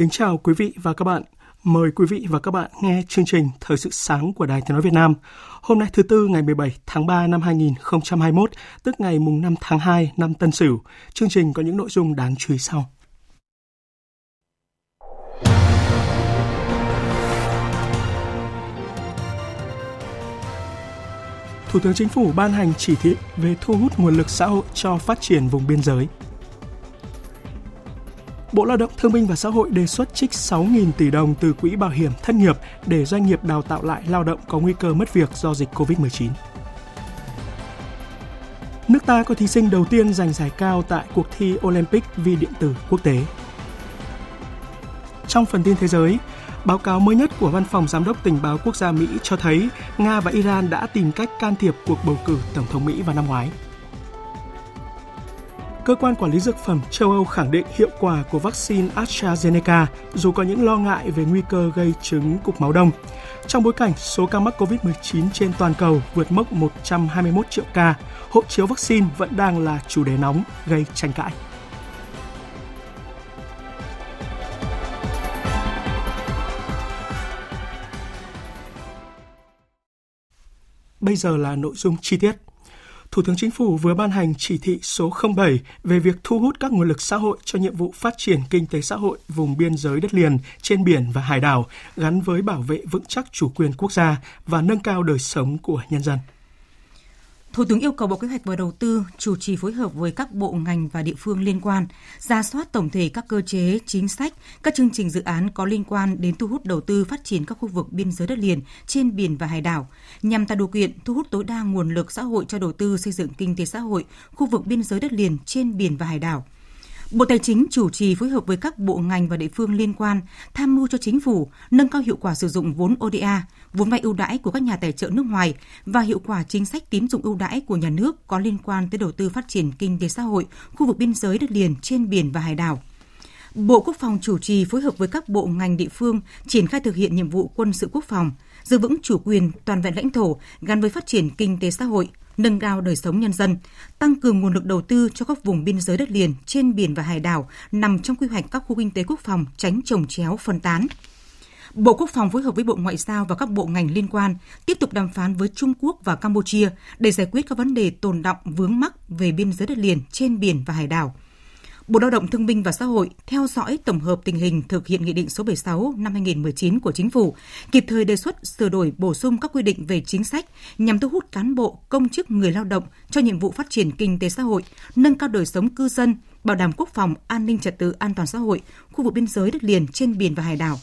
Kính chào quý vị và các bạn. Mời quý vị và các bạn nghe chương trình Thời sự sáng của Đài Tiếng Nói Việt Nam. Hôm nay thứ Tư ngày 17 tháng 3 năm 2021, tức ngày mùng 5 tháng 2 năm Tân Sửu. Chương trình có những nội dung đáng chú ý sau. Thủ tướng Chính phủ ban hành chỉ thị về thu hút nguồn lực xã hội cho phát triển vùng biên giới – Bộ Lao động Thương binh và Xã hội đề xuất trích 6.000 tỷ đồng từ quỹ bảo hiểm thất nghiệp để doanh nghiệp đào tạo lại lao động có nguy cơ mất việc do dịch COVID-19. Nước ta có thí sinh đầu tiên giành giải cao tại cuộc thi Olympic vi điện tử quốc tế. Trong phần tin thế giới, báo cáo mới nhất của Văn phòng Giám đốc Tình báo Quốc gia Mỹ cho thấy Nga và Iran đã tìm cách can thiệp cuộc bầu cử Tổng thống Mỹ vào năm ngoái. Cơ quan quản lý dược phẩm châu Âu khẳng định hiệu quả của vaccine AstraZeneca dù có những lo ngại về nguy cơ gây chứng cục máu đông. Trong bối cảnh số ca mắc COVID-19 trên toàn cầu vượt mốc 121 triệu ca, hộ chiếu vaccine vẫn đang là chủ đề nóng gây tranh cãi. Bây giờ là nội dung chi tiết. Thủ tướng Chính phủ vừa ban hành chỉ thị số 07 về việc thu hút các nguồn lực xã hội cho nhiệm vụ phát triển kinh tế xã hội vùng biên giới đất liền, trên biển và hải đảo gắn với bảo vệ vững chắc chủ quyền quốc gia và nâng cao đời sống của nhân dân. Thủ tướng yêu cầu Bộ Kế hoạch và Đầu tư chủ trì phối hợp với các bộ ngành và địa phương liên quan, ra soát tổng thể các cơ chế, chính sách, các chương trình dự án có liên quan đến thu hút đầu tư phát triển các khu vực biên giới đất liền, trên biển và hải đảo, nhằm tạo điều kiện thu hút tối đa nguồn lực xã hội cho đầu tư xây dựng kinh tế xã hội, khu vực biên giới đất liền, trên biển và hải đảo – Bộ Tài chính chủ trì phối hợp với các bộ ngành và địa phương liên quan tham mưu cho chính phủ nâng cao hiệu quả sử dụng vốn ODA, vốn vay ưu đãi của các nhà tài trợ nước ngoài và hiệu quả chính sách tín dụng ưu đãi của nhà nước có liên quan tới đầu tư phát triển kinh tế xã hội, khu vực biên giới đất liền trên biển và hải đảo. Bộ Quốc phòng chủ trì phối hợp với các bộ ngành địa phương triển khai thực hiện nhiệm vụ quân sự quốc phòng, giữ vững chủ quyền toàn vẹn lãnh thổ gắn với phát triển kinh tế xã hội, nâng cao đời sống nhân dân, tăng cường nguồn lực đầu tư cho các vùng biên giới đất liền trên biển và hải đảo nằm trong quy hoạch các khu kinh tế quốc phòng tránh trồng chéo phân tán. Bộ Quốc phòng phối hợp với Bộ Ngoại giao và các bộ ngành liên quan tiếp tục đàm phán với Trung Quốc và Campuchia để giải quyết các vấn đề tồn động vướng mắc về biên giới đất liền trên biển và hải đảo – Bộ Lao động Thương binh và Xã hội theo dõi tổng hợp tình hình thực hiện Nghị định số 76 năm 2019 của Chính phủ, kịp thời đề xuất sửa đổi bổ sung các quy định về chính sách nhằm thu hút cán bộ, công chức người lao động cho nhiệm vụ phát triển kinh tế xã hội, nâng cao đời sống cư dân, bảo đảm quốc phòng, an ninh trật tự, an toàn xã hội, khu vực biên giới đất liền trên biển và hải đảo.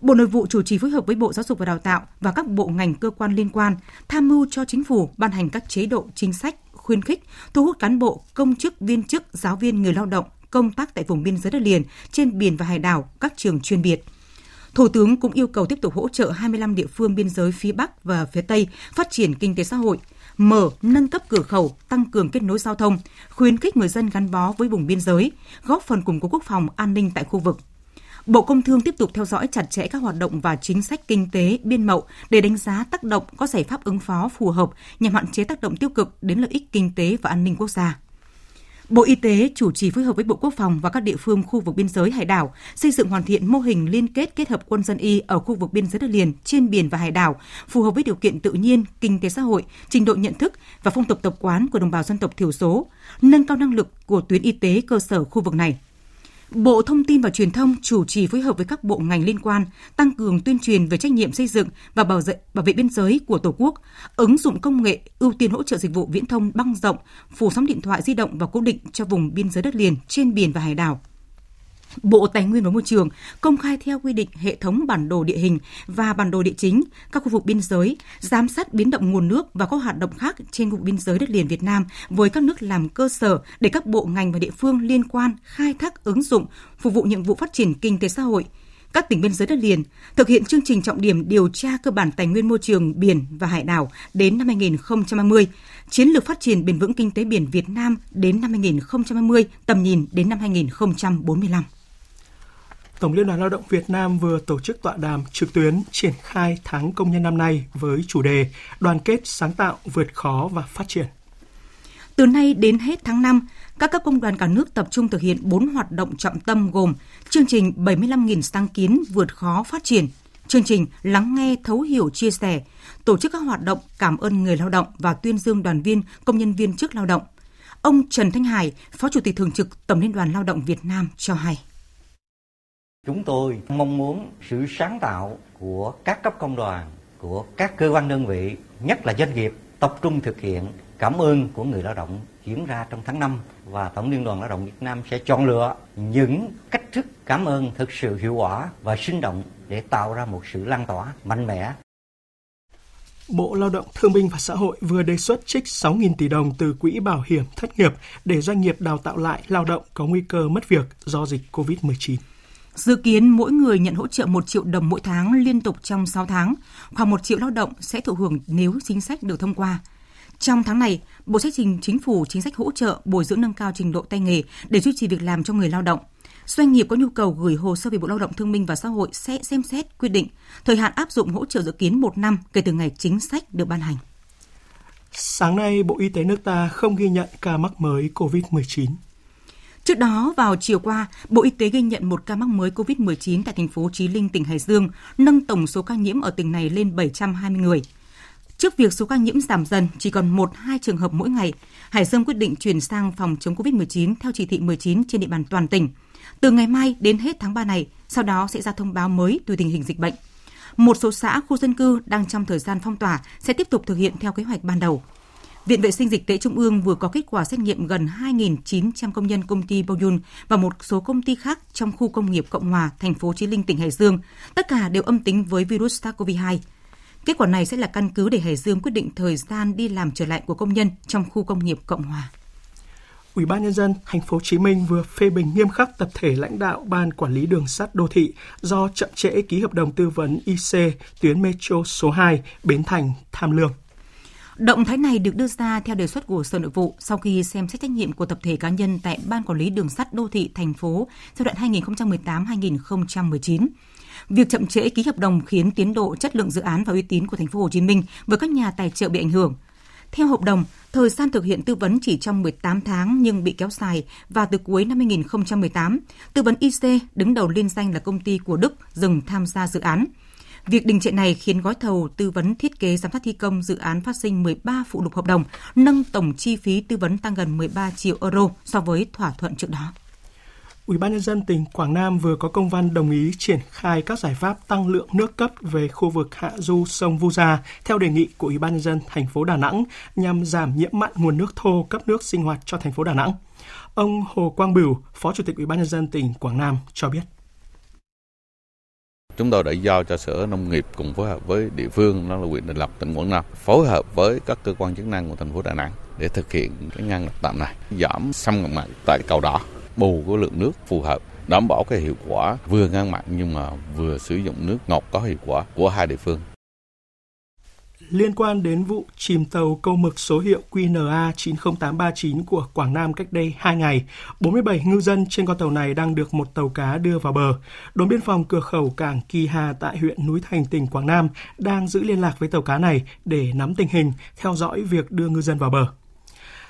Bộ Nội vụ chủ trì phối hợp với Bộ Giáo dục và Đào tạo và các bộ ngành cơ quan liên quan tham mưu cho chính phủ ban hành các chế độ chính sách khuyến khích, thu hút cán bộ, công chức, viên chức, giáo viên, người lao động công tác tại vùng biên giới đất liền, trên biển và hải đảo, các trường chuyên biệt. Thủ tướng cũng yêu cầu tiếp tục hỗ trợ 25 địa phương biên giới phía Bắc và phía Tây phát triển kinh tế xã hội, mở, nâng cấp cửa khẩu, tăng cường kết nối giao thông, khuyến khích người dân gắn bó với vùng biên giới, góp phần củng cố quốc phòng an ninh tại khu vực. Bộ Công Thương tiếp tục theo dõi chặt chẽ các hoạt động và chính sách kinh tế biên mậu để đánh giá tác động có giải pháp ứng phó phù hợp nhằm hạn chế tác động tiêu cực đến lợi ích kinh tế và an ninh quốc gia. Bộ Y tế chủ trì phối hợp với Bộ Quốc phòng và các địa phương khu vực biên giới hải đảo xây dựng hoàn thiện mô hình liên kết kết hợp quân dân y ở khu vực biên giới đất liền, trên biển và hải đảo, phù hợp với điều kiện tự nhiên, kinh tế xã hội, trình độ nhận thức và phong tục tập quán của đồng bào dân tộc thiểu số, nâng cao năng lực của tuyến y tế cơ sở khu vực này. Bộ Thông tin và Truyền thông chủ trì phối hợp với các bộ ngành liên quan tăng cường tuyên truyền về trách nhiệm xây dựng và bảo vệ, bảo vệ biên giới của Tổ quốc, ứng dụng công nghệ ưu tiên hỗ trợ dịch vụ viễn thông băng rộng, phủ sóng điện thoại di động và cố định cho vùng biên giới đất liền trên biển và hải đảo. Bộ Tài nguyên và Môi trường công khai theo quy định hệ thống bản đồ địa hình và bản đồ địa chính các khu vực biên giới, giám sát biến động nguồn nước và các hoạt động khác trên khu vực biên giới đất liền Việt Nam với các nước làm cơ sở để các bộ ngành và địa phương liên quan khai thác ứng dụng phục vụ nhiệm vụ phát triển kinh tế xã hội, các tỉnh biên giới đất liền thực hiện chương trình trọng điểm điều tra cơ bản tài nguyên môi trường biển và hải đảo đến năm 2020, chiến lược phát triển bền vững kinh tế biển Việt Nam đến năm 2020, tầm nhìn đến năm 2045. Tổng Liên đoàn Lao động Việt Nam vừa tổ chức tọa đàm trực tuyến triển khai tháng công nhân năm nay với chủ đề Đoàn kết sáng tạo vượt khó và phát triển. Từ nay đến hết tháng 5, các cấp công đoàn cả nước tập trung thực hiện 4 hoạt động trọng tâm gồm chương trình 75.000 sáng kiến vượt khó phát triển, chương trình lắng nghe thấu hiểu chia sẻ, tổ chức các hoạt động cảm ơn người lao động và tuyên dương đoàn viên, công nhân viên chức lao động. Ông Trần Thanh Hải, Phó Chủ tịch Thường trực Tổng Liên đoàn Lao động Việt Nam cho hay. Chúng tôi mong muốn sự sáng tạo của các cấp công đoàn, của các cơ quan đơn vị, nhất là doanh nghiệp tập trung thực hiện cảm ơn của người lao động diễn ra trong tháng 5 và Tổng Liên đoàn Lao động Việt Nam sẽ chọn lựa những cách thức cảm ơn thực sự hiệu quả và sinh động để tạo ra một sự lan tỏa mạnh mẽ. Bộ Lao động Thương binh và Xã hội vừa đề xuất trích 6.000 tỷ đồng từ Quỹ Bảo hiểm Thất nghiệp để doanh nghiệp đào tạo lại lao động có nguy cơ mất việc do dịch COVID-19. Dự kiến mỗi người nhận hỗ trợ 1 triệu đồng mỗi tháng liên tục trong 6 tháng, khoảng 1 triệu lao động sẽ thụ hưởng nếu chính sách được thông qua. Trong tháng này, Bộ sẽ trình chính phủ chính sách hỗ trợ bồi dưỡng nâng cao trình độ tay nghề để duy trì việc làm cho người lao động. Doanh nghiệp có nhu cầu gửi hồ sơ về Bộ Lao động Thương minh và Xã hội sẽ xem xét quyết định thời hạn áp dụng hỗ trợ dự kiến một năm kể từ ngày chính sách được ban hành. Sáng nay, Bộ Y tế nước ta không ghi nhận ca mắc mới COVID-19. Trước đó, vào chiều qua, Bộ Y tế ghi nhận một ca mắc mới COVID-19 tại thành phố Chí Linh, tỉnh Hải Dương, nâng tổng số ca nhiễm ở tỉnh này lên 720 người. Trước việc số ca nhiễm giảm dần chỉ còn 1-2 trường hợp mỗi ngày, Hải Dương quyết định chuyển sang phòng chống COVID-19 theo chỉ thị 19 trên địa bàn toàn tỉnh. Từ ngày mai đến hết tháng 3 này, sau đó sẽ ra thông báo mới tùy tình hình dịch bệnh. Một số xã, khu dân cư đang trong thời gian phong tỏa sẽ tiếp tục thực hiện theo kế hoạch ban đầu. Viện Vệ sinh Dịch tễ Trung ương vừa có kết quả xét nghiệm gần 2.900 công nhân công ty Boyun và một số công ty khác trong khu công nghiệp Cộng Hòa, thành phố Chí Linh, tỉnh Hải Dương. Tất cả đều âm tính với virus SARS-CoV-2. Kết quả này sẽ là căn cứ để Hải Dương quyết định thời gian đi làm trở lại của công nhân trong khu công nghiệp Cộng Hòa. Ủy ban nhân dân thành phố Hồ Chí Minh vừa phê bình nghiêm khắc tập thể lãnh đạo ban quản lý đường sắt đô thị do chậm trễ ký hợp đồng tư vấn IC tuyến metro số 2 Bến Thành Tham Lương. Động thái này được đưa ra theo đề xuất của Sở Nội vụ sau khi xem xét trách nhiệm của tập thể cá nhân tại Ban Quản lý Đường sắt Đô thị thành phố giai đoạn 2018-2019. Việc chậm trễ ký hợp đồng khiến tiến độ chất lượng dự án và uy tín của thành phố Hồ Chí Minh với các nhà tài trợ bị ảnh hưởng. Theo hợp đồng, thời gian thực hiện tư vấn chỉ trong 18 tháng nhưng bị kéo dài và từ cuối năm 2018, tư vấn IC đứng đầu liên danh là công ty của Đức dừng tham gia dự án. Việc đình trệ này khiến gói thầu tư vấn thiết kế giám sát thi công dự án phát sinh 13 phụ lục hợp đồng, nâng tổng chi phí tư vấn tăng gần 13 triệu euro so với thỏa thuận trước đó. Ủy ban nhân dân tỉnh Quảng Nam vừa có công văn đồng ý triển khai các giải pháp tăng lượng nước cấp về khu vực hạ du sông Vu Gia theo đề nghị của Ủy ban nhân dân thành phố Đà Nẵng nhằm giảm nhiễm mặn nguồn nước thô cấp nước sinh hoạt cho thành phố Đà Nẵng. Ông Hồ Quang Bửu, Phó Chủ tịch Ủy ban nhân dân tỉnh Quảng Nam cho biết. Chúng tôi đã giao cho Sở Nông nghiệp cùng phối hợp với địa phương, đó là huyện Đình Lập, tỉnh Quảng Nam, phối hợp với các cơ quan chức năng của thành phố Đà Nẵng để thực hiện cái ngăn ngập tạm này, giảm xâm ngập mặn tại cầu đỏ, bù cái lượng nước phù hợp, đảm bảo cái hiệu quả vừa ngăn mặn nhưng mà vừa sử dụng nước ngọt có hiệu quả của hai địa phương liên quan đến vụ chìm tàu câu mực số hiệu QNA 90839 của Quảng Nam cách đây 2 ngày. 47 ngư dân trên con tàu này đang được một tàu cá đưa vào bờ. Đồn biên phòng cửa khẩu cảng Kỳ Hà tại huyện Núi Thành, tỉnh Quảng Nam đang giữ liên lạc với tàu cá này để nắm tình hình, theo dõi việc đưa ngư dân vào bờ.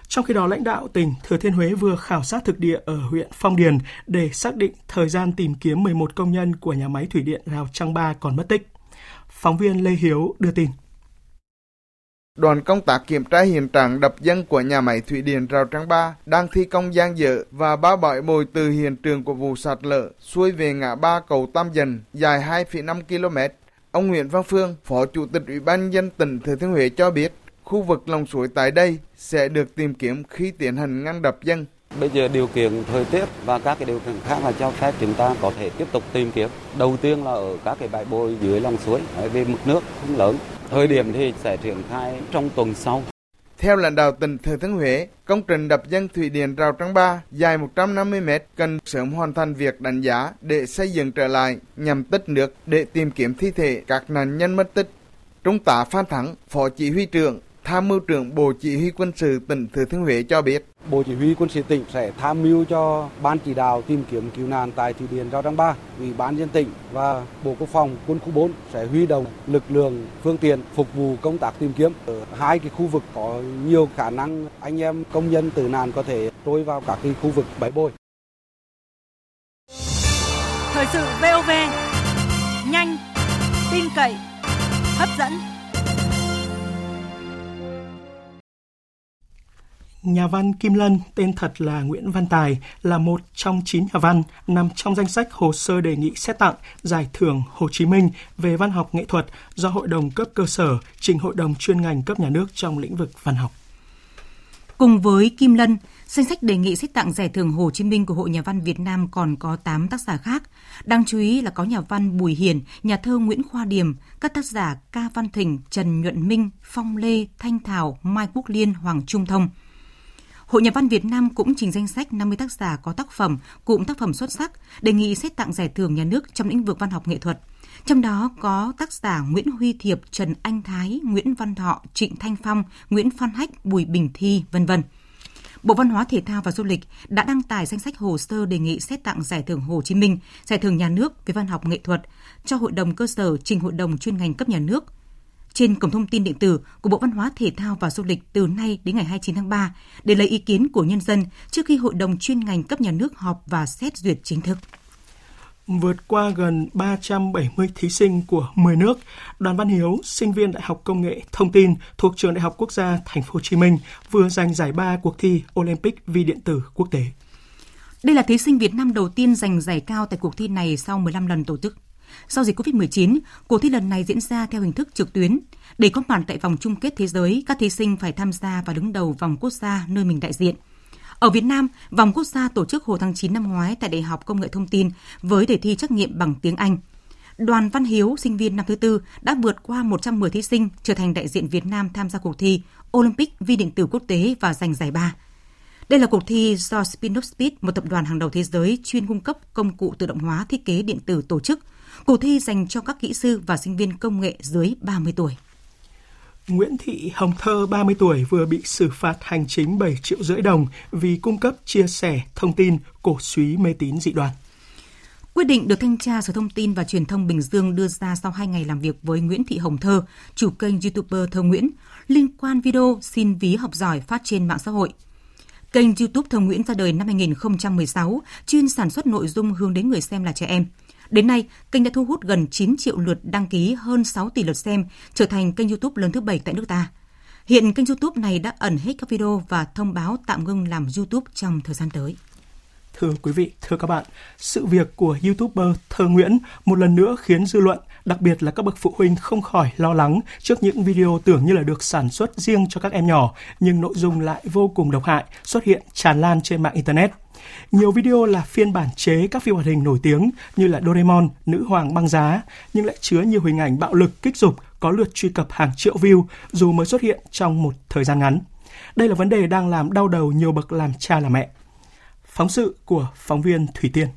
Trong khi đó, lãnh đạo tỉnh Thừa Thiên Huế vừa khảo sát thực địa ở huyện Phong Điền để xác định thời gian tìm kiếm 11 công nhân của nhà máy thủy điện Rào Trăng Ba còn mất tích. Phóng viên Lê Hiếu đưa tin. Đoàn công tác kiểm tra hiện trạng đập dân của nhà máy thủy điện Rào Trăng Ba đang thi công gian dở và ba bãi bồi từ hiện trường của vụ sạt lở xuôi về ngã ba cầu Tam Dần dài 2,5 km. Ông Nguyễn Văn Phương, Phó Chủ tịch Ủy ban dân tỉnh Thừa Thiên Huế cho biết, khu vực lòng suối tại đây sẽ được tìm kiếm khi tiến hành ngăn đập dân. Bây giờ điều kiện thời tiết và các cái điều kiện khác là cho phép chúng ta có thể tiếp tục tìm kiếm. Đầu tiên là ở các cái bãi bồi dưới lòng suối, vì mực nước không lớn. Thời điểm thì sẽ triển khai trong tuần sau. Theo lãnh đạo tỉnh Thừa Thiên Huế, công trình đập dân thủy điện Rào Trăng Ba dài 150 m cần sớm hoàn thành việc đánh giá để xây dựng trở lại nhằm tích nước để tìm kiếm thi thể các nạn nhân mất tích. Trung tá Phan Thắng, Phó Chỉ huy trưởng Tham mưu trưởng Bộ Chỉ huy quân sự tỉnh Thừa Thiên Huế cho biết. Bộ Chỉ huy quân sự tỉnh sẽ tham mưu cho Ban chỉ đạo tìm kiếm cứu nạn tại thủy điện Rào Trăng Ba, Ủy ban dân tỉnh và Bộ Quốc phòng quân khu 4 sẽ huy động lực lượng phương tiện phục vụ công tác tìm kiếm ở hai cái khu vực có nhiều khả năng anh em công nhân tử nạn có thể trôi vào các cái khu vực bãi bồi. Thời sự VOV nhanh, tin cậy, hấp dẫn. Nhà văn Kim Lân, tên thật là Nguyễn Văn Tài, là một trong 9 nhà văn nằm trong danh sách hồ sơ đề nghị xét tặng Giải thưởng Hồ Chí Minh về văn học nghệ thuật do Hội đồng cấp cơ sở trình Hội đồng chuyên ngành cấp nhà nước trong lĩnh vực văn học. Cùng với Kim Lân, danh sách đề nghị xét tặng Giải thưởng Hồ Chí Minh của Hội Nhà văn Việt Nam còn có 8 tác giả khác. Đáng chú ý là có nhà văn Bùi Hiền, nhà thơ Nguyễn Khoa Điềm, các tác giả Ca Văn Thỉnh, Trần Nhuận Minh, Phong Lê, Thanh Thảo, Mai Quốc Liên, Hoàng Trung Thông – Hội Nhà văn Việt Nam cũng trình danh sách 50 tác giả có tác phẩm, cụm tác phẩm xuất sắc, đề nghị xét tặng giải thưởng nhà nước trong lĩnh vực văn học nghệ thuật. Trong đó có tác giả Nguyễn Huy Thiệp, Trần Anh Thái, Nguyễn Văn Thọ, Trịnh Thanh Phong, Nguyễn Phan Hách, Bùi Bình Thi, vân vân. Bộ Văn hóa Thể thao và Du lịch đã đăng tải danh sách hồ sơ đề nghị xét tặng Giải thưởng Hồ Chí Minh, Giải thưởng Nhà nước về văn học nghệ thuật cho Hội đồng cơ sở trình Hội đồng chuyên ngành cấp nhà nước trên cổng thông tin điện tử của Bộ Văn hóa Thể thao và Du lịch từ nay đến ngày 29 tháng 3 để lấy ý kiến của nhân dân trước khi Hội đồng chuyên ngành cấp nhà nước họp và xét duyệt chính thức. Vượt qua gần 370 thí sinh của 10 nước, Đoàn Văn Hiếu, sinh viên Đại học Công nghệ Thông tin thuộc Trường Đại học Quốc gia Thành phố Hồ Chí Minh vừa giành giải ba cuộc thi Olympic vi điện tử quốc tế. Đây là thí sinh Việt Nam đầu tiên giành giải cao tại cuộc thi này sau 15 lần tổ chức. Sau dịch COVID-19, cuộc thi lần này diễn ra theo hình thức trực tuyến. Để có mặt tại vòng chung kết thế giới, các thí sinh phải tham gia và đứng đầu vòng quốc gia nơi mình đại diện. Ở Việt Nam, vòng quốc gia tổ chức hồi tháng 9 năm ngoái tại Đại học Công nghệ Thông tin với đề thi trắc nghiệm bằng tiếng Anh. Đoàn Văn Hiếu, sinh viên năm thứ tư, đã vượt qua 110 thí sinh trở thành đại diện Việt Nam tham gia cuộc thi Olympic vi điện tử quốc tế và giành giải ba. Đây là cuộc thi do Spin Speed, một tập đoàn hàng đầu thế giới chuyên cung cấp công cụ tự động hóa thiết kế điện tử tổ chức Cuộc thi dành cho các kỹ sư và sinh viên công nghệ dưới 30 tuổi. Nguyễn Thị Hồng Thơ, 30 tuổi, vừa bị xử phạt hành chính 7 triệu rưỡi đồng vì cung cấp chia sẻ thông tin cổ suý mê tín dị đoan. Quyết định được Thanh tra Sở Thông tin và Truyền thông Bình Dương đưa ra sau 2 ngày làm việc với Nguyễn Thị Hồng Thơ, chủ kênh YouTuber Thơ Nguyễn, liên quan video xin ví học giỏi phát trên mạng xã hội. Kênh YouTube Thơ Nguyễn ra đời năm 2016, chuyên sản xuất nội dung hướng đến người xem là trẻ em – Đến nay, kênh đã thu hút gần 9 triệu lượt đăng ký, hơn 6 tỷ lượt xem, trở thành kênh YouTube lớn thứ 7 tại nước ta. Hiện kênh YouTube này đã ẩn hết các video và thông báo tạm ngưng làm YouTube trong thời gian tới. Thưa quý vị, thưa các bạn, sự việc của YouTuber Thơ Nguyễn một lần nữa khiến dư luận, đặc biệt là các bậc phụ huynh không khỏi lo lắng trước những video tưởng như là được sản xuất riêng cho các em nhỏ, nhưng nội dung lại vô cùng độc hại, xuất hiện tràn lan trên mạng Internet. Nhiều video là phiên bản chế các phim hoạt hình nổi tiếng như là Doraemon, Nữ hoàng băng giá, nhưng lại chứa nhiều hình ảnh bạo lực, kích dục, có lượt truy cập hàng triệu view dù mới xuất hiện trong một thời gian ngắn. Đây là vấn đề đang làm đau đầu nhiều bậc làm cha làm mẹ. Phóng sự của phóng viên Thủy Tiên.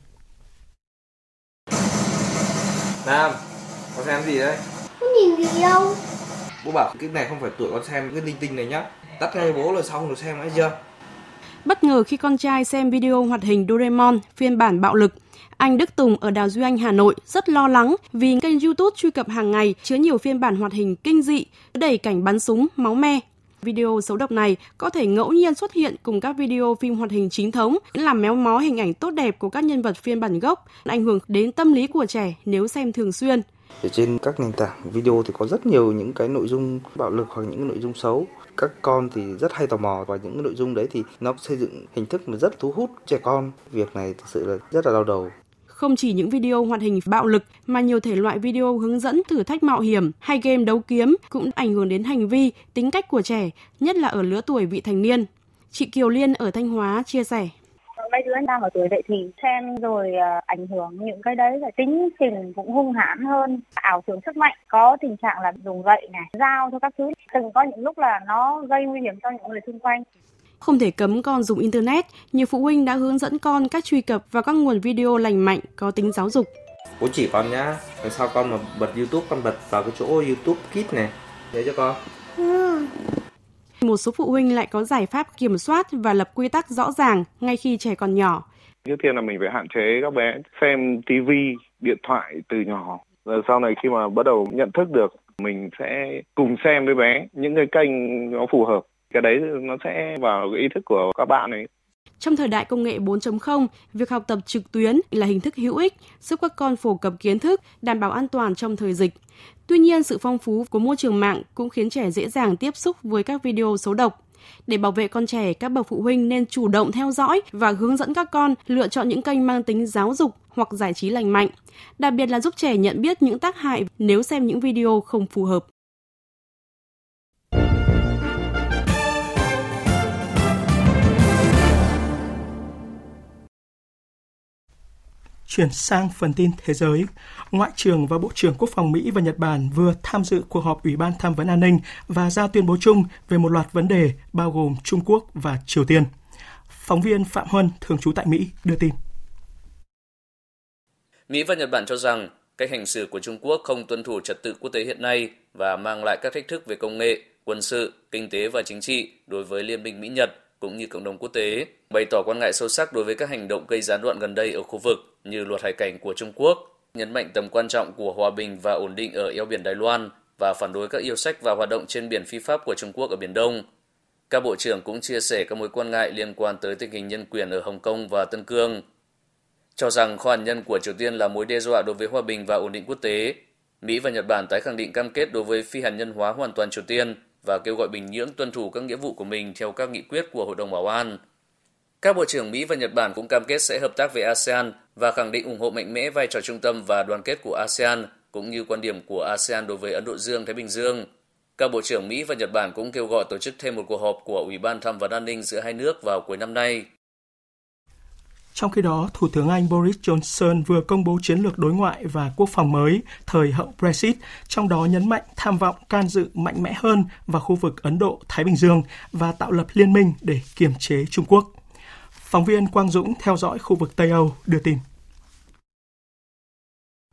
Nam, con xem gì đấy? Không nhìn gì đâu. Bố bảo cái này không phải tuổi con xem cái linh tinh này nhá. Tắt ngay bố rồi xong rồi xem ấy chưa? Bất ngờ khi con trai xem video hoạt hình Doraemon phiên bản bạo lực, anh Đức Tùng ở Đào Duy Anh, Hà Nội rất lo lắng vì kênh YouTube truy cập hàng ngày chứa nhiều phiên bản hoạt hình kinh dị, đầy cảnh bắn súng, máu me. Video xấu độc này có thể ngẫu nhiên xuất hiện cùng các video phim hoạt hình chính thống, làm méo mó hình ảnh tốt đẹp của các nhân vật phiên bản gốc, ảnh hưởng đến tâm lý của trẻ nếu xem thường xuyên. Ở trên các nền tảng video thì có rất nhiều những cái nội dung bạo lực hoặc những nội dung xấu. Các con thì rất hay tò mò và những nội dung đấy thì nó xây dựng hình thức mà rất thu hút trẻ con. Việc này thực sự là rất là đau đầu. Không chỉ những video hoạt hình bạo lực mà nhiều thể loại video hướng dẫn thử thách mạo hiểm hay game đấu kiếm cũng ảnh hưởng đến hành vi, tính cách của trẻ, nhất là ở lứa tuổi vị thành niên. Chị Kiều Liên ở Thanh Hóa chia sẻ mấy đứa đang ở tuổi dậy thì xem rồi uh, ảnh hưởng những cái đấy là tính tình cũng hung hãn hơn ảo tưởng sức mạnh có tình trạng là dùng gậy này dao cho các thứ từng có những lúc là nó gây nguy hiểm cho những người xung quanh không thể cấm con dùng Internet, nhiều phụ huynh đã hướng dẫn con cách truy cập vào các nguồn video lành mạnh có tính giáo dục. Bố chỉ con nhá, làm sao con mà bật YouTube, con bật vào cái chỗ YouTube Kids này, để cho con. Một số phụ huynh lại có giải pháp kiểm soát và lập quy tắc rõ ràng ngay khi trẻ còn nhỏ. Trước tiên là mình phải hạn chế các bé xem TV, điện thoại từ nhỏ. Rồi sau này khi mà bắt đầu nhận thức được, mình sẽ cùng xem với bé những cái kênh nó phù hợp cái đấy nó sẽ vào cái ý thức của các bạn ấy trong thời đại công nghệ 4.0, việc học tập trực tuyến là hình thức hữu ích, giúp các con phổ cập kiến thức, đảm bảo an toàn trong thời dịch. Tuy nhiên, sự phong phú của môi trường mạng cũng khiến trẻ dễ dàng tiếp xúc với các video xấu độc. Để bảo vệ con trẻ, các bậc phụ huynh nên chủ động theo dõi và hướng dẫn các con lựa chọn những kênh mang tính giáo dục hoặc giải trí lành mạnh, đặc biệt là giúp trẻ nhận biết những tác hại nếu xem những video không phù hợp. Chuyển sang phần tin thế giới, Ngoại trưởng và Bộ trưởng Quốc phòng Mỹ và Nhật Bản vừa tham dự cuộc họp Ủy ban Tham vấn An ninh và ra tuyên bố chung về một loạt vấn đề bao gồm Trung Quốc và Triều Tiên. Phóng viên Phạm Huân, thường trú tại Mỹ, đưa tin. Mỹ và Nhật Bản cho rằng cách hành xử của Trung Quốc không tuân thủ trật tự quốc tế hiện nay và mang lại các thách thức về công nghệ, quân sự, kinh tế và chính trị đối với Liên minh Mỹ-Nhật cũng như cộng đồng quốc tế, bày tỏ quan ngại sâu sắc đối với các hành động gây gián đoạn gần đây ở khu vực như luật hải cảnh của Trung Quốc, nhấn mạnh tầm quan trọng của hòa bình và ổn định ở eo biển Đài Loan và phản đối các yêu sách và hoạt động trên biển phi pháp của Trung Quốc ở Biển Đông. Các bộ trưởng cũng chia sẻ các mối quan ngại liên quan tới tình hình nhân quyền ở Hồng Kông và Tân Cương, cho rằng kho hạt nhân của Triều Tiên là mối đe dọa đối với hòa bình và ổn định quốc tế. Mỹ và Nhật Bản tái khẳng định cam kết đối với phi hạt nhân hóa hoàn toàn Triều Tiên và kêu gọi Bình Nhưỡng tuân thủ các nghĩa vụ của mình theo các nghị quyết của Hội đồng Bảo an. Các bộ trưởng Mỹ và Nhật Bản cũng cam kết sẽ hợp tác với ASEAN và khẳng định ủng hộ mạnh mẽ vai trò trung tâm và đoàn kết của ASEAN cũng như quan điểm của ASEAN đối với Ấn Độ Dương, Thái Bình Dương. Các bộ trưởng Mỹ và Nhật Bản cũng kêu gọi tổ chức thêm một cuộc họp của Ủy ban tham vấn an ninh giữa hai nước vào cuối năm nay. Trong khi đó, Thủ tướng Anh Boris Johnson vừa công bố chiến lược đối ngoại và quốc phòng mới thời hậu Brexit, trong đó nhấn mạnh tham vọng can dự mạnh mẽ hơn vào khu vực Ấn Độ-Thái Bình Dương và tạo lập liên minh để kiềm chế Trung Quốc. Phóng viên Quang Dũng theo dõi khu vực Tây Âu đưa tin.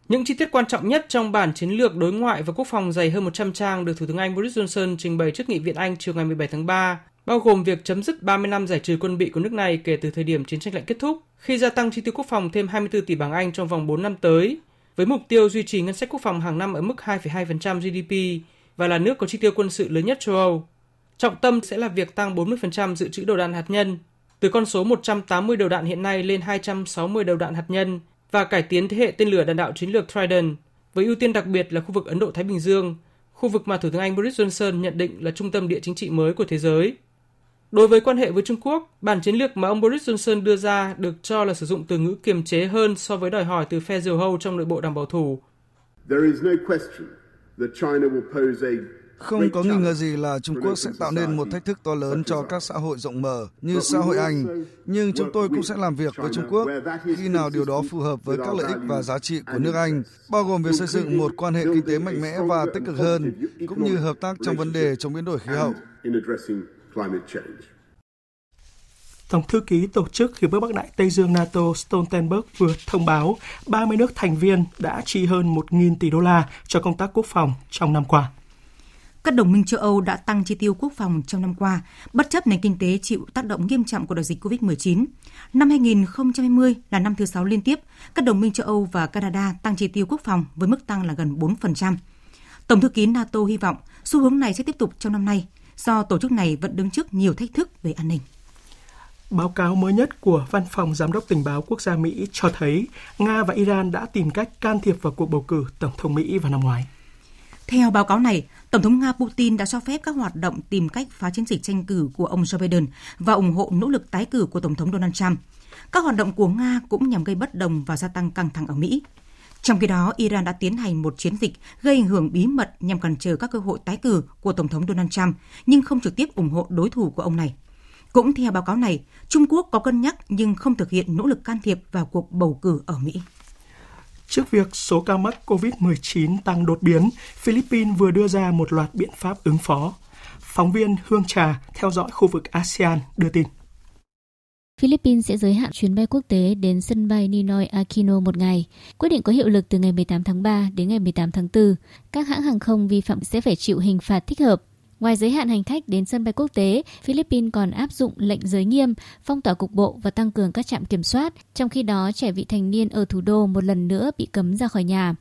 Những chi tiết quan trọng nhất trong bản chiến lược đối ngoại và quốc phòng dày hơn 100 trang được Thủ tướng Anh Boris Johnson trình bày trước Nghị viện Anh chiều ngày 17 tháng 3 bao gồm việc chấm dứt 30 năm giải trừ quân bị của nước này kể từ thời điểm chiến tranh lạnh kết thúc, khi gia tăng chi tiêu quốc phòng thêm 24 tỷ bảng Anh trong vòng 4 năm tới, với mục tiêu duy trì ngân sách quốc phòng hàng năm ở mức 2,2% GDP và là nước có chi tiêu quân sự lớn nhất châu Âu. Trọng tâm sẽ là việc tăng 40% dự trữ đầu đạn hạt nhân, từ con số 180 đầu đạn hiện nay lên 260 đầu đạn hạt nhân và cải tiến thế hệ tên lửa đạn đạo chiến lược Trident, với ưu tiên đặc biệt là khu vực Ấn Độ-Thái Bình Dương, khu vực mà Thủ tướng Anh Boris Johnson nhận định là trung tâm địa chính trị mới của thế giới. Đối với quan hệ với Trung Quốc, bản chiến lược mà ông Boris Johnson đưa ra được cho là sử dụng từ ngữ kiềm chế hơn so với đòi hỏi từ phe diều hâu trong nội bộ đảng bảo thủ. Không có nghi ngờ gì là Trung Quốc sẽ tạo nên một thách thức to lớn cho các xã hội rộng mở như xã hội Anh, nhưng chúng tôi cũng sẽ làm việc với Trung Quốc khi nào điều đó phù hợp với các lợi ích và giá trị của nước Anh, bao gồm việc xây dựng một quan hệ kinh tế mạnh mẽ và tích cực hơn, cũng như hợp tác trong vấn đề chống biến đổi khí hậu. Tổng thư ký Tổ chức Hiệp ước Bắc Đại Tây Dương NATO Stoltenberg vừa thông báo 30 nước thành viên đã chi hơn 1.000 tỷ đô la cho công tác quốc phòng trong năm qua. Các đồng minh châu Âu đã tăng chi tiêu quốc phòng trong năm qua, bất chấp nền kinh tế chịu tác động nghiêm trọng của đại dịch COVID-19. Năm 2020 là năm thứ 6 liên tiếp, các đồng minh châu Âu và Canada tăng chi tiêu quốc phòng với mức tăng là gần 4%. Tổng thư ký NATO hy vọng xu hướng này sẽ tiếp tục trong năm nay, do tổ chức này vẫn đứng trước nhiều thách thức về an ninh. Báo cáo mới nhất của Văn phòng Giám đốc Tình báo Quốc gia Mỹ cho thấy Nga và Iran đã tìm cách can thiệp vào cuộc bầu cử Tổng thống Mỹ vào năm ngoái. Theo báo cáo này, Tổng thống Nga Putin đã cho phép các hoạt động tìm cách phá chiến dịch tranh cử của ông Joe Biden và ủng hộ nỗ lực tái cử của Tổng thống Donald Trump. Các hoạt động của Nga cũng nhằm gây bất đồng và gia tăng căng thẳng ở Mỹ. Trong khi đó, Iran đã tiến hành một chiến dịch gây ảnh hưởng bí mật nhằm cản trở các cơ hội tái cử của Tổng thống Donald Trump, nhưng không trực tiếp ủng hộ đối thủ của ông này. Cũng theo báo cáo này, Trung Quốc có cân nhắc nhưng không thực hiện nỗ lực can thiệp vào cuộc bầu cử ở Mỹ. Trước việc số ca mắc COVID-19 tăng đột biến, Philippines vừa đưa ra một loạt biện pháp ứng phó. Phóng viên Hương Trà theo dõi khu vực ASEAN đưa tin. Philippines sẽ giới hạn chuyến bay quốc tế đến sân bay Ninoy Aquino một ngày. Quyết định có hiệu lực từ ngày 18 tháng 3 đến ngày 18 tháng 4. Các hãng hàng không vi phạm sẽ phải chịu hình phạt thích hợp. Ngoài giới hạn hành khách đến sân bay quốc tế, Philippines còn áp dụng lệnh giới nghiêm, phong tỏa cục bộ và tăng cường các trạm kiểm soát. Trong khi đó, trẻ vị thành niên ở thủ đô một lần nữa bị cấm ra khỏi nhà.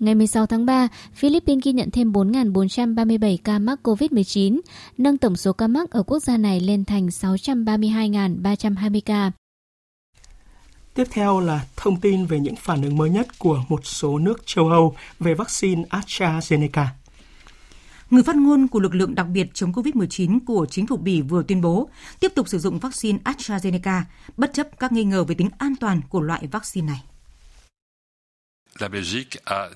Ngày 16 tháng 3, Philippines ghi nhận thêm 4.437 ca mắc COVID-19, nâng tổng số ca mắc ở quốc gia này lên thành 632.320 ca. Tiếp theo là thông tin về những phản ứng mới nhất của một số nước châu Âu về vaccine AstraZeneca. Người phát ngôn của lực lượng đặc biệt chống COVID-19 của chính phủ Bỉ vừa tuyên bố tiếp tục sử dụng vaccine AstraZeneca, bất chấp các nghi ngờ về tính an toàn của loại vaccine này.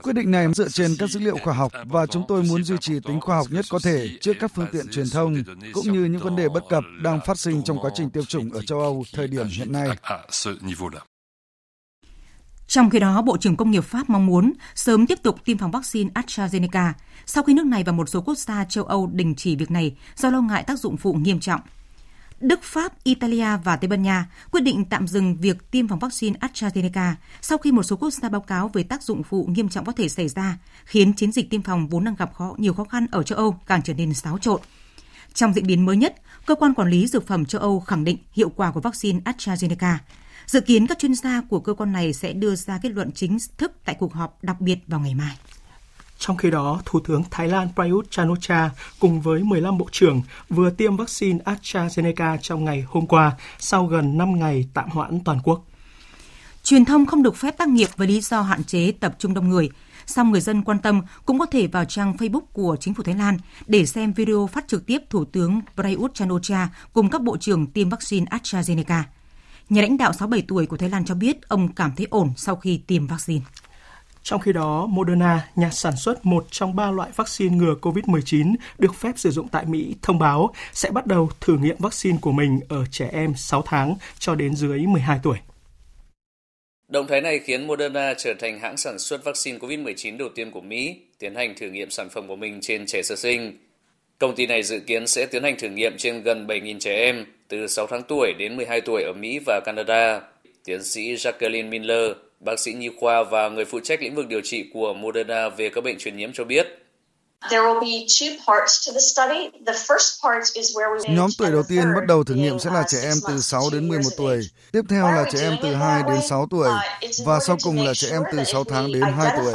Quyết định này dựa trên các dữ liệu khoa học và chúng tôi muốn duy trì tính khoa học nhất có thể trước các phương tiện truyền thông cũng như những vấn đề bất cập đang phát sinh trong quá trình tiêm chủng ở châu Âu thời điểm hiện nay. Trong khi đó, Bộ trưởng Công nghiệp Pháp mong muốn sớm tiếp tục tiêm phòng vaccine AstraZeneca sau khi nước này và một số quốc gia châu Âu đình chỉ việc này do lo ngại tác dụng phụ nghiêm trọng. Đức, Pháp, Italia và Tây Ban Nha quyết định tạm dừng việc tiêm phòng vaccine AstraZeneca sau khi một số quốc gia báo cáo về tác dụng phụ nghiêm trọng có thể xảy ra, khiến chiến dịch tiêm phòng vốn đang gặp khó, nhiều khó khăn ở châu Âu càng trở nên xáo trộn. Trong diễn biến mới nhất, Cơ quan Quản lý Dược phẩm châu Âu khẳng định hiệu quả của vaccine AstraZeneca. Dự kiến các chuyên gia của cơ quan này sẽ đưa ra kết luận chính thức tại cuộc họp đặc biệt vào ngày mai. Trong khi đó, Thủ tướng Thái Lan Prayut Chan-o-cha cùng với 15 bộ trưởng vừa tiêm vaccine AstraZeneca trong ngày hôm qua sau gần 5 ngày tạm hoãn toàn quốc. Truyền thông không được phép tác nghiệp với lý do hạn chế tập trung đông người. Song người dân quan tâm cũng có thể vào trang Facebook của chính phủ Thái Lan để xem video phát trực tiếp Thủ tướng Prayut Chan-o-cha cùng các bộ trưởng tiêm vaccine AstraZeneca. Nhà lãnh đạo 67 tuổi của Thái Lan cho biết ông cảm thấy ổn sau khi tiêm vaccine. Trong khi đó, Moderna, nhà sản xuất một trong ba loại vaccine ngừa COVID-19 được phép sử dụng tại Mỹ, thông báo sẽ bắt đầu thử nghiệm vaccine của mình ở trẻ em 6 tháng cho đến dưới 12 tuổi. Động thái này khiến Moderna trở thành hãng sản xuất vaccine COVID-19 đầu tiên của Mỹ tiến hành thử nghiệm sản phẩm của mình trên trẻ sơ sinh. Công ty này dự kiến sẽ tiến hành thử nghiệm trên gần 7.000 trẻ em từ 6 tháng tuổi đến 12 tuổi ở Mỹ và Canada. Tiến sĩ Jacqueline Miller, bác sĩ nhi khoa và người phụ trách lĩnh vực điều trị của Moderna về các bệnh truyền nhiễm cho biết. Nhóm tuổi đầu tiên bắt đầu thử nghiệm sẽ là trẻ em từ 6 đến 11 tuổi, tiếp theo là trẻ em từ 2 đến 6 tuổi, và sau cùng là trẻ em từ 6 tháng đến 2 tuổi.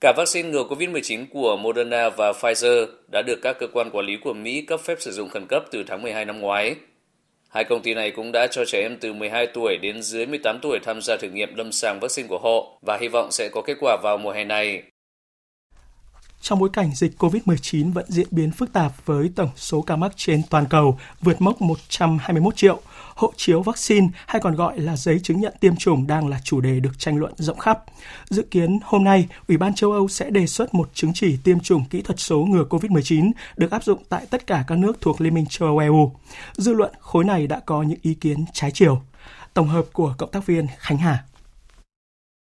Cả vaccine ngừa COVID-19 của Moderna và Pfizer đã được các cơ quan quản lý của Mỹ cấp phép sử dụng khẩn cấp từ tháng 12 năm ngoái. Hai công ty này cũng đã cho trẻ em từ 12 tuổi đến dưới 18 tuổi tham gia thử nghiệm lâm sàng vaccine của họ và hy vọng sẽ có kết quả vào mùa hè này. Trong bối cảnh dịch COVID-19 vẫn diễn biến phức tạp với tổng số ca mắc trên toàn cầu vượt mốc 121 triệu, hộ chiếu vaccine hay còn gọi là giấy chứng nhận tiêm chủng đang là chủ đề được tranh luận rộng khắp. Dự kiến hôm nay, Ủy ban châu Âu sẽ đề xuất một chứng chỉ tiêm chủng kỹ thuật số ngừa COVID-19 được áp dụng tại tất cả các nước thuộc Liên minh châu Âu EU. Dư luận khối này đã có những ý kiến trái chiều. Tổng hợp của cộng tác viên Khánh Hà.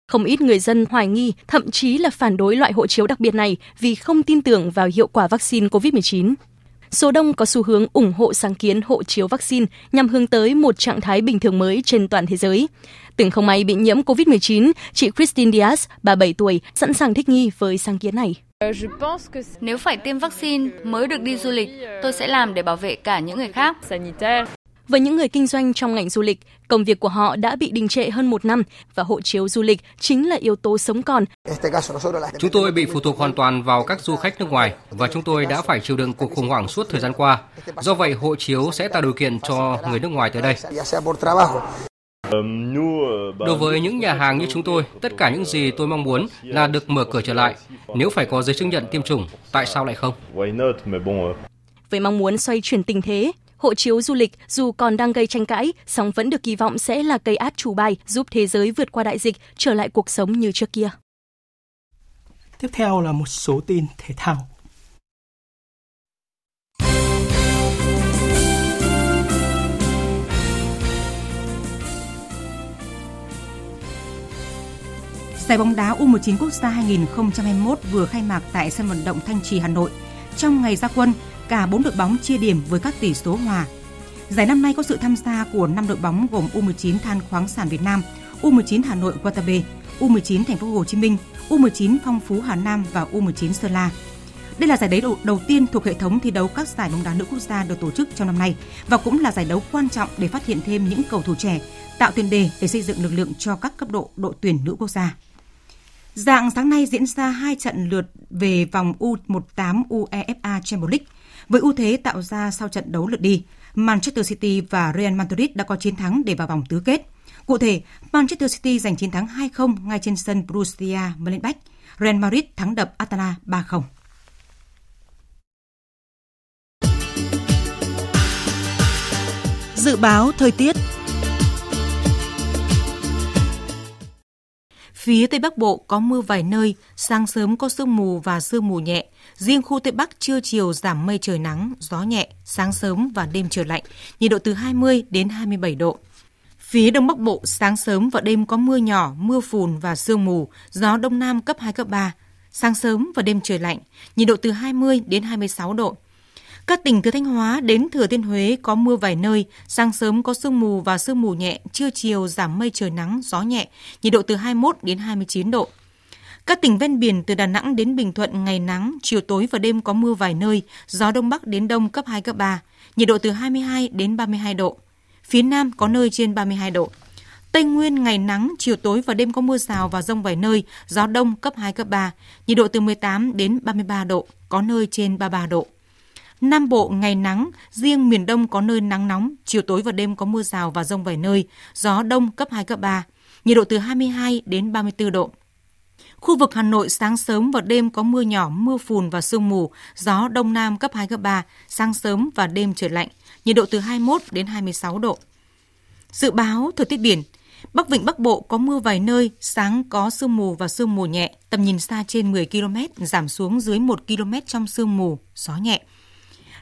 Không ít người dân hoài nghi, thậm chí là phản đối loại hộ chiếu đặc biệt này vì không tin tưởng vào hiệu quả vaccine COVID-19. Số đông có xu hướng ủng hộ sáng kiến hộ chiếu vaccine nhằm hướng tới một trạng thái bình thường mới trên toàn thế giới. Từng không may bị nhiễm COVID-19, chị Christine Diaz, 37 tuổi, sẵn sàng thích nghi với sáng kiến này. Nếu phải tiêm vaccine mới được đi du lịch, tôi sẽ làm để bảo vệ cả những người khác. Với những người kinh doanh trong ngành du lịch, công việc của họ đã bị đình trệ hơn một năm và hộ chiếu du lịch chính là yếu tố sống còn. Chúng tôi bị phụ thuộc hoàn toàn vào các du khách nước ngoài và chúng tôi đã phải chịu đựng cuộc khủng hoảng suốt thời gian qua. Do vậy, hộ chiếu sẽ tạo điều kiện cho người nước ngoài tới đây. Đối với những nhà hàng như chúng tôi, tất cả những gì tôi mong muốn là được mở cửa trở lại. Nếu phải có giấy chứng nhận tiêm chủng, tại sao lại không? Với mong muốn xoay chuyển tình thế, hộ chiếu du lịch dù còn đang gây tranh cãi, song vẫn được kỳ vọng sẽ là cây át chủ bài giúp thế giới vượt qua đại dịch, trở lại cuộc sống như trước kia. Tiếp theo là một số tin thể thao. Giải bóng đá U19 quốc gia 2021 vừa khai mạc tại sân vận động Thanh Trì Hà Nội. Trong ngày ra quân, cả 4 đội bóng chia điểm với các tỷ số hòa. Giải năm nay có sự tham gia của 5 đội bóng gồm U19 Than khoáng sản Việt Nam, U19 Hà Nội Watabe, U19 Thành phố Hồ Chí Minh, U19 Phong Phú Hà Nam và U19 Sơn La. Đây là giải đấu đầu tiên thuộc hệ thống thi đấu các giải bóng đá nữ quốc gia được tổ chức trong năm nay và cũng là giải đấu quan trọng để phát hiện thêm những cầu thủ trẻ, tạo tiền đề để xây dựng lực lượng cho các cấp độ đội tuyển nữ quốc gia. Dạng sáng nay diễn ra hai trận lượt về vòng U18 UEFA Champions League. Với ưu thế tạo ra sau trận đấu lượt đi, Manchester City và Real Madrid đã có chiến thắng để vào vòng tứ kết. Cụ thể, Manchester City giành chiến thắng 2-0 ngay trên sân Borussia Mönchengladbach. Real Madrid thắng đập Atalanta 3-0. Dự báo thời tiết Phía Tây Bắc Bộ có mưa vài nơi, sáng sớm có sương mù và sương mù nhẹ. Riêng khu Tây Bắc trưa chiều giảm mây trời nắng, gió nhẹ, sáng sớm và đêm trời lạnh, nhiệt độ từ 20 đến 27 độ. Phía Đông Bắc Bộ sáng sớm và đêm có mưa nhỏ, mưa phùn và sương mù, gió Đông Nam cấp 2, cấp 3. Sáng sớm và đêm trời lạnh, nhiệt độ từ 20 đến 26 độ. Các tỉnh từ Thanh Hóa đến Thừa Thiên Huế có mưa vài nơi, sáng sớm có sương mù và sương mù nhẹ, trưa chiều giảm mây trời nắng, gió nhẹ, nhiệt độ từ 21 đến 29 độ. Các tỉnh ven biển từ Đà Nẵng đến Bình Thuận ngày nắng, chiều tối và đêm có mưa vài nơi, gió đông bắc đến đông cấp 2 cấp 3, nhiệt độ từ 22 đến 32 độ. Phía Nam có nơi trên 32 độ. Tây Nguyên ngày nắng, chiều tối và đêm có mưa rào và rông vài nơi, gió đông cấp 2 cấp 3, nhiệt độ từ 18 đến 33 độ, có nơi trên 33 độ. Nam Bộ ngày nắng, riêng miền Đông có nơi nắng nóng, chiều tối và đêm có mưa rào và rông vài nơi, gió đông cấp 2, cấp 3, nhiệt độ từ 22 đến 34 độ. Khu vực Hà Nội sáng sớm và đêm có mưa nhỏ, mưa phùn và sương mù, gió đông nam cấp 2, cấp 3, sáng sớm và đêm trời lạnh, nhiệt độ từ 21 đến 26 độ. Dự báo thời tiết biển, Bắc Vịnh Bắc Bộ có mưa vài nơi, sáng có sương mù và sương mù nhẹ, tầm nhìn xa trên 10 km, giảm xuống dưới 1 km trong sương mù, gió nhẹ.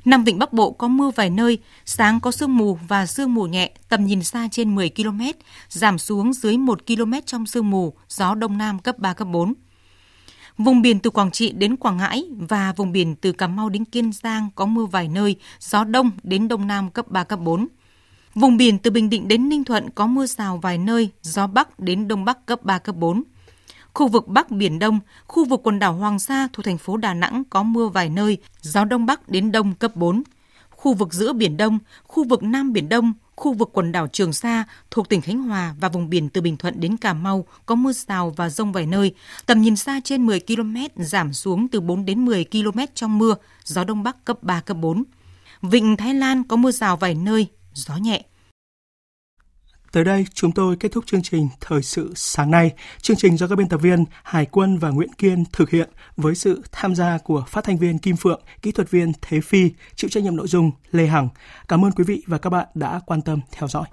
Nam Vịnh Bắc Bộ có mưa vài nơi, sáng có sương mù và sương mù nhẹ, tầm nhìn xa trên 10 km, giảm xuống dưới 1 km trong sương mù, gió Đông Nam cấp 3, cấp 4. Vùng biển từ Quảng Trị đến Quảng Ngãi và vùng biển từ Cà Mau đến Kiên Giang có mưa vài nơi, gió Đông đến Đông Nam cấp 3, cấp 4. Vùng biển từ Bình Định đến Ninh Thuận có mưa rào vài nơi, gió Bắc đến Đông Bắc cấp 3, cấp 4. Khu vực Bắc Biển Đông, khu vực quần đảo Hoàng Sa thuộc thành phố Đà Nẵng có mưa vài nơi, gió Đông Bắc đến Đông cấp 4. Khu vực giữa Biển Đông, khu vực Nam Biển Đông, khu vực quần đảo Trường Sa thuộc tỉnh Khánh Hòa và vùng biển từ Bình Thuận đến Cà Mau có mưa rào và rông vài nơi, tầm nhìn xa trên 10 km, giảm xuống từ 4 đến 10 km trong mưa, gió Đông Bắc cấp 3, cấp 4. Vịnh Thái Lan có mưa rào vài nơi, gió nhẹ. Tới đây, chúng tôi kết thúc chương trình Thời sự sáng nay. Chương trình do các biên tập viên Hải Quân và Nguyễn Kiên thực hiện với sự tham gia của phát thanh viên Kim Phượng, kỹ thuật viên Thế Phi, chịu trách nhiệm nội dung Lê Hằng. Cảm ơn quý vị và các bạn đã quan tâm theo dõi.